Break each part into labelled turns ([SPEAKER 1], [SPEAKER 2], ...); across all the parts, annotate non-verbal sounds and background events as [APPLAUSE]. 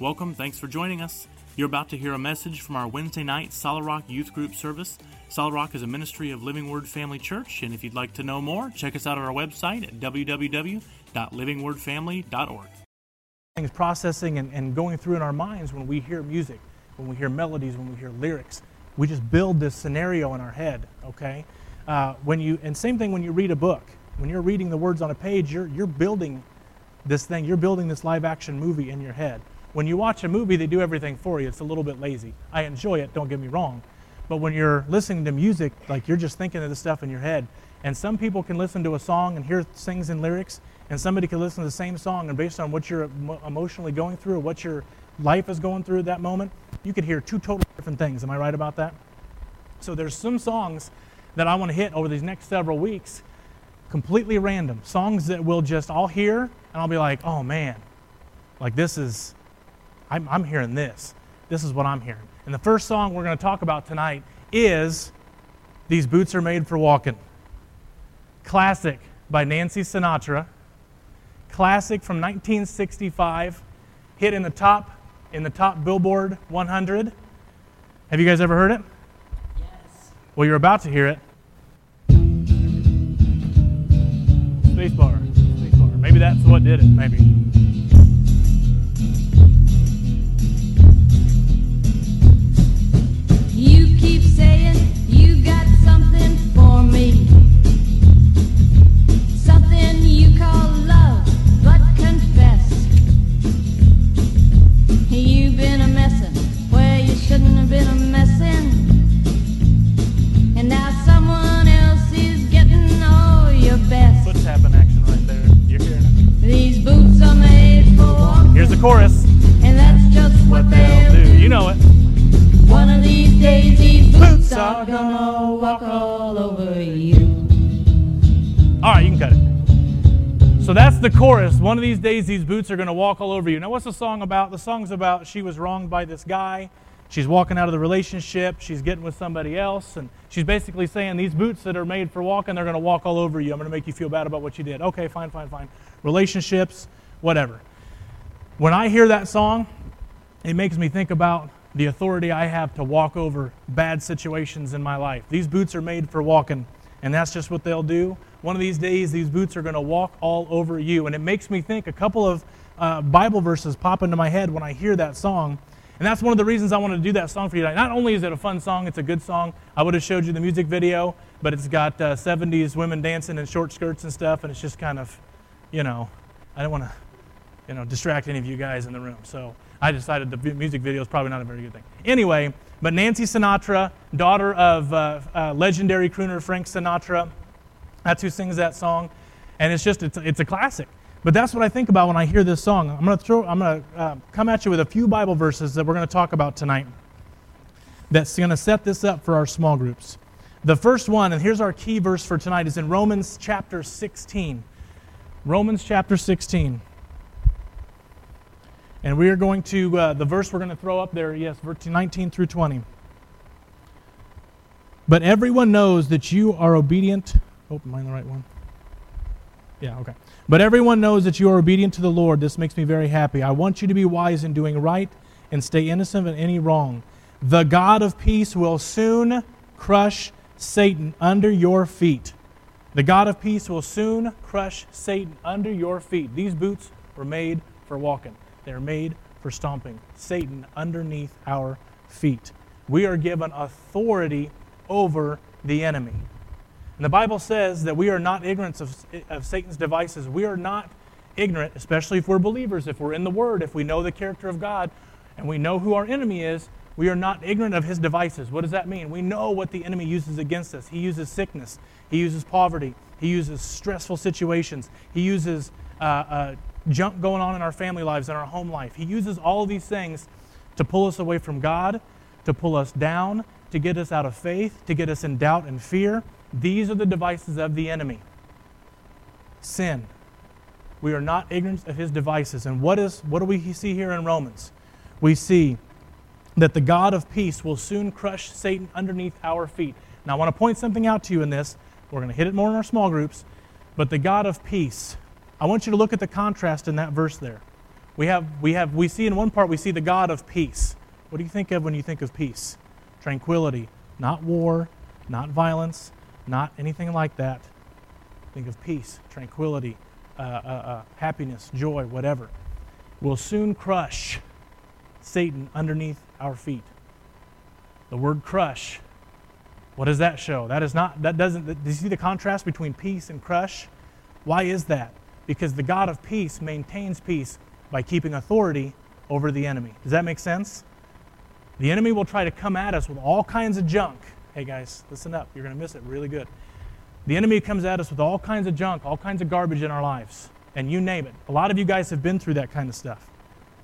[SPEAKER 1] Welcome, thanks for joining us. You're about to hear a message from our Wednesday night Solid Rock Youth Group service. Solid Rock is a ministry of Living Word Family Church, and if you'd like to know more, check us out on our website at www.livingwordfamily.org.
[SPEAKER 2] Things processing and, and going through in our minds when we hear music, when we hear melodies, when we hear lyrics. We just build this scenario in our head, okay? Uh, when you, and same thing when you read a book. When you're reading the words on a page, you're, you're building this thing, you're building this live action movie in your head. When you watch a movie, they do everything for you. It's a little bit lazy. I enjoy it, don't get me wrong. But when you're listening to music, like you're just thinking of the stuff in your head. And some people can listen to a song and hear things in lyrics, and somebody can listen to the same song, and based on what you're emotionally going through what your life is going through at that moment, you could hear two totally different things. Am I right about that? So there's some songs that I want to hit over these next several weeks, completely random. Songs that we'll just, I'll hear, and I'll be like, oh man, like this is, I'm, I'm hearing this. This is what I'm hearing. And the first song we're going to talk about tonight is These Boots Are Made for Walking. Classic by Nancy Sinatra. Classic from 1965. Hit in the top in the top Billboard 100. Have you guys ever heard it?
[SPEAKER 3] Yes.
[SPEAKER 2] Well, you're about to hear it. Spacebar. Spacebar. Maybe that's what did it. Maybe. Chorus.
[SPEAKER 3] And that's just what, what they'll do.
[SPEAKER 2] You know it.
[SPEAKER 3] One of these days, these boots are gonna walk all over you.
[SPEAKER 2] All right, you can cut it. So that's the chorus. One of these days, these boots are to walk all over you. Now, what's the song about? The song's about she was wronged by this guy. She's walking out of the relationship. She's getting with somebody else. And she's basically saying, These boots that are made for walking, they're going to walk all over you. I'm going to make you feel bad about what you did. Okay, fine, fine, fine. Relationships, whatever. When I hear that song, it makes me think about the authority I have to walk over bad situations in my life. These boots are made for walking, and that's just what they'll do. One of these days, these boots are going to walk all over you. And it makes me think a couple of uh, Bible verses pop into my head when I hear that song. And that's one of the reasons I wanted to do that song for you tonight. Not only is it a fun song, it's a good song. I would have showed you the music video, but it's got uh, 70s women dancing in short skirts and stuff, and it's just kind of, you know, I don't want to you know, distract any of you guys in the room. So I decided the music video is probably not a very good thing. Anyway, but Nancy Sinatra, daughter of uh, uh, legendary crooner Frank Sinatra, that's who sings that song, and it's just it's, it's a classic. But that's what I think about when I hear this song. I'm going to throw I'm going to uh, come at you with a few Bible verses that we're going to talk about tonight. That's going to set this up for our small groups. The first one, and here's our key verse for tonight, is in Romans chapter 16. Romans chapter 16. And we are going to, uh, the verse we're going to throw up there, yes, verse 19 through 20. But everyone knows that you are obedient. Oh, am I in the right one? Yeah, okay. But everyone knows that you are obedient to the Lord. This makes me very happy. I want you to be wise in doing right and stay innocent of any wrong. The God of peace will soon crush Satan under your feet. The God of peace will soon crush Satan under your feet. These boots were made for walking. They're made for stomping Satan underneath our feet. We are given authority over the enemy. And the Bible says that we are not ignorant of, of Satan's devices. We are not ignorant, especially if we're believers, if we're in the Word, if we know the character of God, and we know who our enemy is, we are not ignorant of his devices. What does that mean? We know what the enemy uses against us. He uses sickness, he uses poverty, he uses stressful situations, he uses uh, uh, junk going on in our family lives and our home life. He uses all these things to pull us away from God, to pull us down, to get us out of faith, to get us in doubt and fear. These are the devices of the enemy. Sin. We are not ignorant of his devices. And what is what do we see here in Romans? We see that the God of peace will soon crush Satan underneath our feet. Now I want to point something out to you in this. We're going to hit it more in our small groups. But the God of peace I want you to look at the contrast in that verse there. We have, we have, we see in one part, we see the God of peace. What do you think of when you think of peace? Tranquility, not war, not violence, not anything like that. Think of peace, tranquility, uh, uh, uh, happiness, joy, whatever. Will soon crush Satan underneath our feet. The word crush, what does that show? That is not, that doesn't, do you see the contrast between peace and crush? Why is that? Because the God of peace maintains peace by keeping authority over the enemy. Does that make sense? The enemy will try to come at us with all kinds of junk. Hey guys, listen up. You're going to miss it really good. The enemy comes at us with all kinds of junk, all kinds of garbage in our lives, and you name it. A lot of you guys have been through that kind of stuff.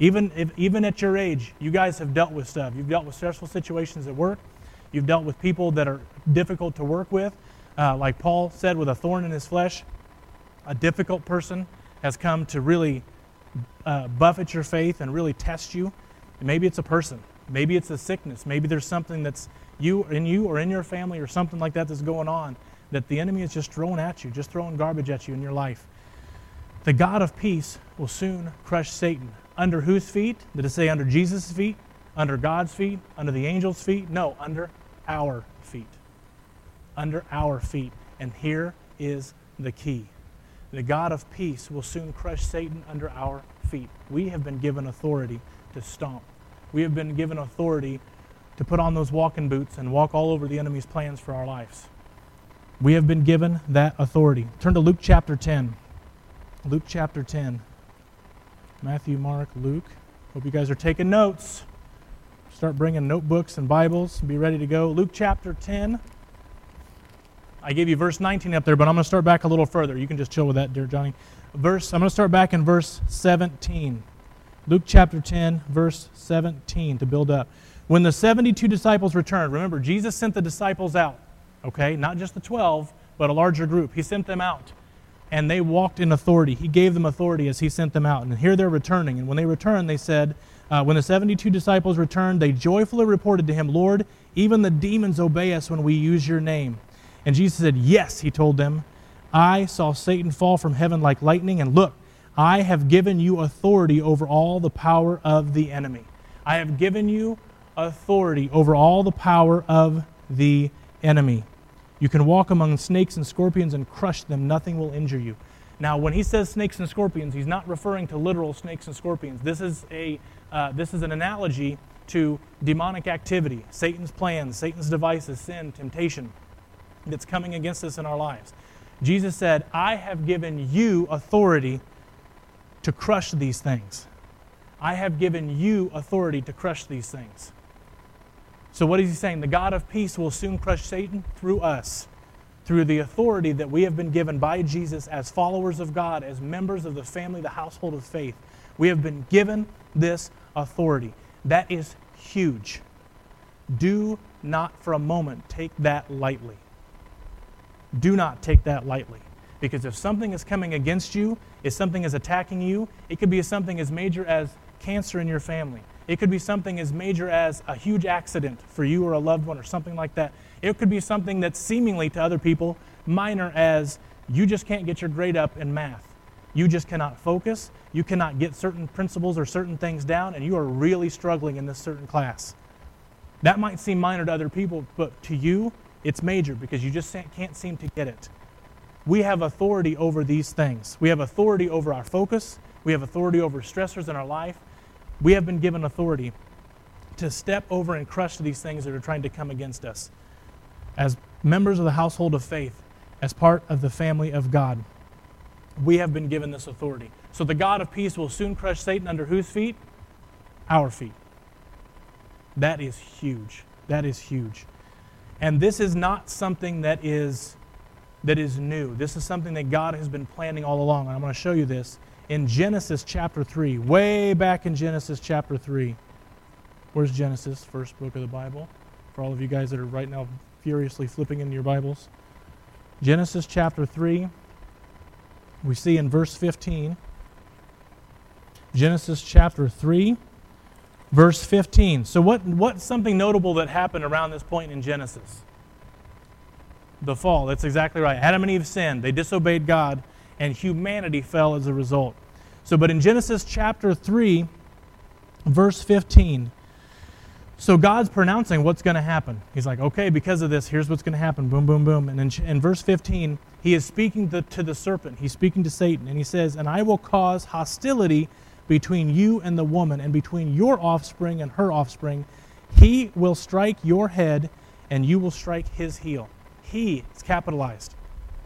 [SPEAKER 2] Even, if, even at your age, you guys have dealt with stuff. You've dealt with stressful situations at work. You've dealt with people that are difficult to work with. Uh, like Paul said, with a thorn in his flesh, a difficult person has come to really uh, buffet your faith and really test you. Maybe it's a person. Maybe it's a sickness. Maybe there's something that's you in you or in your family or something like that that's going on that the enemy is just throwing at you, just throwing garbage at you in your life. The God of peace will soon crush Satan. Under whose feet? Did it say under Jesus' feet? Under God's feet? Under the angel's feet? No, under our feet. Under our feet. And here is the key the God of peace will soon crush Satan under our feet. We have been given authority to stomp. We have been given authority to put on those walking boots and walk all over the enemy's plans for our lives. We have been given that authority. Turn to Luke chapter 10. Luke chapter 10. Matthew, Mark, Luke. Hope you guys are taking notes. Start bringing notebooks and Bibles and be ready to go. Luke chapter 10. I gave you verse 19 up there, but I'm going to start back a little further. You can just chill with that, dear Johnny. Verse, I'm going to start back in verse 17. Luke chapter 10, verse 17 to build up. When the 72 disciples returned, remember, Jesus sent the disciples out, okay? Not just the 12, but a larger group. He sent them out, and they walked in authority. He gave them authority as He sent them out. And here they're returning. And when they returned, they said, uh, When the 72 disciples returned, they joyfully reported to Him, Lord, even the demons obey us when we use your name. And Jesus said, Yes, he told them. I saw Satan fall from heaven like lightning, and look, I have given you authority over all the power of the enemy. I have given you authority over all the power of the enemy. You can walk among snakes and scorpions and crush them, nothing will injure you. Now, when he says snakes and scorpions, he's not referring to literal snakes and scorpions. This is, a, uh, this is an analogy to demonic activity, Satan's plans, Satan's devices, sin, temptation that's coming against us in our lives. Jesus said, I have given you authority to crush these things. I have given you authority to crush these things. So, what is he saying? The God of peace will soon crush Satan through us, through the authority that we have been given by Jesus as followers of God, as members of the family, the household of faith. We have been given this authority. That is huge. Do not for a moment take that lightly do not take that lightly. Because if something is coming against you, if something is attacking you, it could be something as major as cancer in your family. It could be something as major as a huge accident for you or a loved one or something like that. It could be something that's seemingly to other people minor as you just can't get your grade up in math. You just cannot focus. You cannot get certain principles or certain things down, and you are really struggling in this certain class. That might seem minor to other people, but to you, it's major because you just can't seem to get it. We have authority over these things. We have authority over our focus. We have authority over stressors in our life. We have been given authority to step over and crush these things that are trying to come against us. As members of the household of faith, as part of the family of God, we have been given this authority. So the God of peace will soon crush Satan under whose feet? Our feet. That is huge. That is huge. And this is not something that is, that is new. This is something that God has been planning all along. And I'm going to show you this in Genesis chapter 3, way back in Genesis chapter 3. Where's Genesis, first book of the Bible? For all of you guys that are right now furiously flipping in your Bibles. Genesis chapter 3, we see in verse 15. Genesis chapter 3, verse 15. So, what, what's something notable that happened around this point in Genesis? The fall. That's exactly right. Adam and Eve sinned, they disobeyed God, and humanity fell as a result. So, but in Genesis chapter 3, verse 15, so God's pronouncing what's going to happen. He's like, okay, because of this, here's what's going to happen. Boom, boom, boom. And in, in verse 15, he is speaking to, to the serpent. He's speaking to Satan. And he says, And I will cause hostility between you and the woman, and between your offspring and her offspring. He will strike your head, and you will strike his heel. He is capitalized.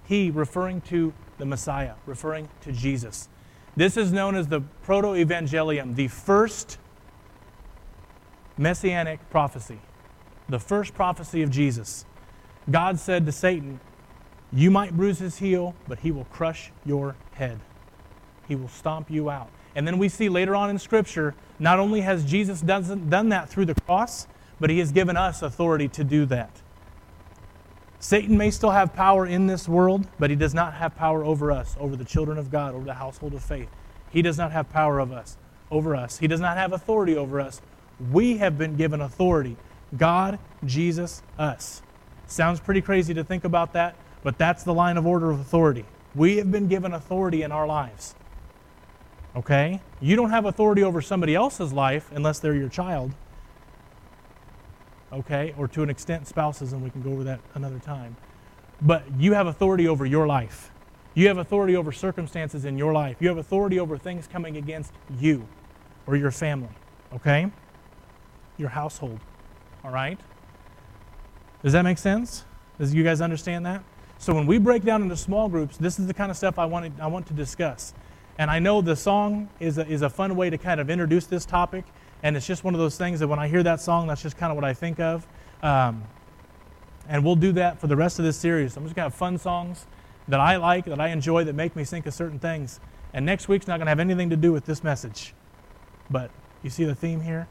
[SPEAKER 2] He referring to the Messiah, referring to Jesus. This is known as the Proto Evangelium, the first messianic prophecy, the first prophecy of Jesus. God said to Satan, You might bruise his heel, but he will crush your head. He will stomp you out. And then we see later on in Scripture, not only has Jesus done, done that through the cross, but he has given us authority to do that. Satan may still have power in this world, but he does not have power over us, over the children of God, over the household of faith. He does not have power of us, over us. He does not have authority over us. We have been given authority. God, Jesus, us. Sounds pretty crazy to think about that, but that's the line of order of authority. We have been given authority in our lives. Okay? You don't have authority over somebody else's life unless they're your child okay, or to an extent spouses, and we can go over that another time. But you have authority over your life. You have authority over circumstances in your life. You have authority over things coming against you or your family, okay? Your household, all right? Does that make sense? Does you guys understand that? So when we break down into small groups, this is the kind of stuff I want to, I want to discuss. And I know the song is a, is a fun way to kind of introduce this topic and it's just one of those things that when I hear that song, that's just kind of what I think of. Um, and we'll do that for the rest of this series. I'm just going to have fun songs that I like, that I enjoy, that make me think of certain things. And next week's not going to have anything to do with this message. But you see the theme here?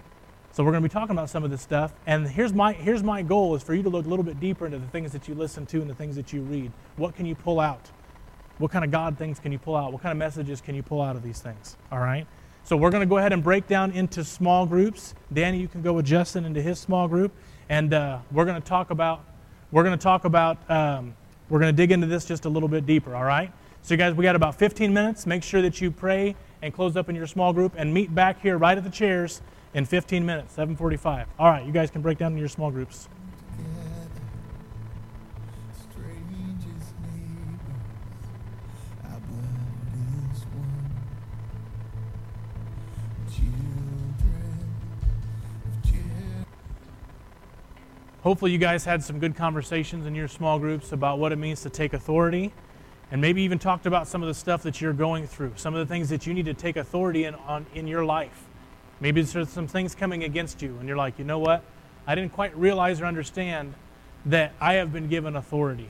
[SPEAKER 2] So we're going to be talking about some of this stuff. And here's my, here's my goal is for you to look a little bit deeper into the things that you listen to and the things that you read. What can you pull out? What kind of God things can you pull out? What kind of messages can you pull out of these things? All right? So we're going to go ahead and break down into small groups. Danny, you can go with Justin into his small group, and uh, we're going to talk about we're going to talk about um, we're going to dig into this just a little bit deeper. All right. So you guys, we got about 15 minutes. Make sure that you pray and close up in your small group, and meet back here right at the chairs in 15 minutes, 7:45. All right. You guys can break down in your small groups. Hopefully, you guys had some good conversations in your small groups about what it means to take authority and maybe even talked about some of the stuff that you're going through, some of the things that you need to take authority in, on, in your life. Maybe there's some things coming against you, and you're like, you know what? I didn't quite realize or understand that I have been given authority,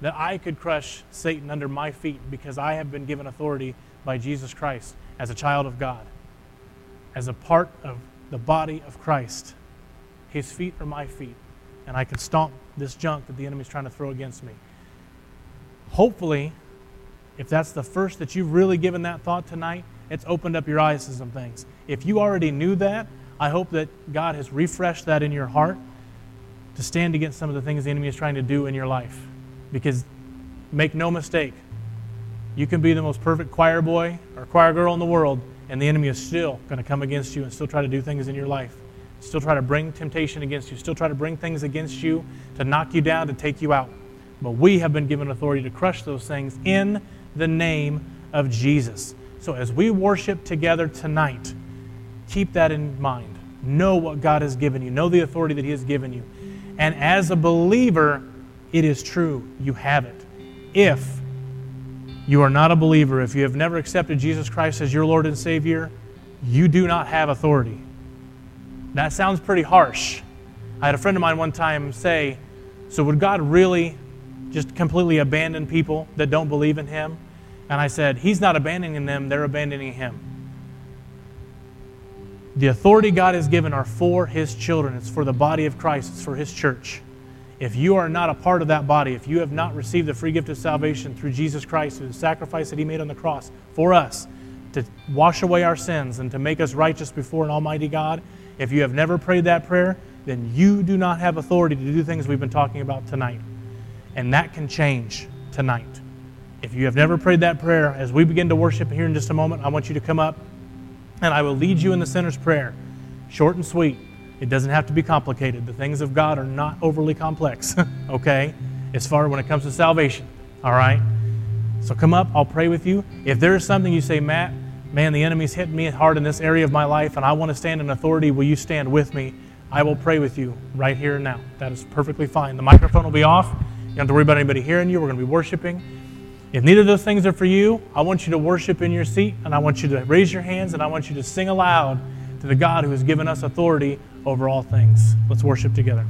[SPEAKER 2] that I could crush Satan under my feet because I have been given authority by Jesus Christ as a child of God, as a part of the body of Christ. His feet are my feet and I can stomp this junk that the enemy's trying to throw against me. Hopefully, if that's the first that you've really given that thought tonight, it's opened up your eyes to some things. If you already knew that, I hope that God has refreshed that in your heart to stand against some of the things the enemy is trying to do in your life. Because make no mistake, you can be the most perfect choir boy or choir girl in the world, and the enemy is still going to come against you and still try to do things in your life still try to bring temptation against you, still try to bring things against you to knock you down, to take you out. But we have been given authority to crush those things in the name of Jesus. So as we worship together tonight, keep that in mind. Know what God has given you, know the authority that He has given you. And as a believer, it is true. You have it. If you are not a believer, if you have never accepted Jesus Christ as your Lord and Savior, you do not have authority. That sounds pretty harsh. I had a friend of mine one time say, So would God really just completely abandon people that don't believe in Him? And I said, He's not abandoning them, they're abandoning Him. The authority God has given are for His children, it's for the body of Christ, it's for His church. If you are not a part of that body, if you have not received the free gift of salvation through Jesus Christ, through the sacrifice that He made on the cross for us, to wash away our sins and to make us righteous before an almighty God, if you have never prayed that prayer, then you do not have authority to do things we've been talking about tonight. And that can change tonight. If you have never prayed that prayer, as we begin to worship here in just a moment, I want you to come up and I will lead you in the sinner's prayer. Short and sweet. It doesn't have to be complicated. The things of God are not overly complex, [LAUGHS] okay? As far when it comes to salvation, all right? So come up, I'll pray with you. If there is something you say, Matt, man, the enemy's hitting me hard in this area of my life and I want to stand in authority, will you stand with me? I will pray with you right here and now. That is perfectly fine. The microphone will be off. You don't have to worry about anybody hearing you. We're going to be worshiping. If neither of those things are for you, I want you to worship in your seat and I want you to raise your hands and I want you to sing aloud to the God who has given us authority over all things. Let's worship together.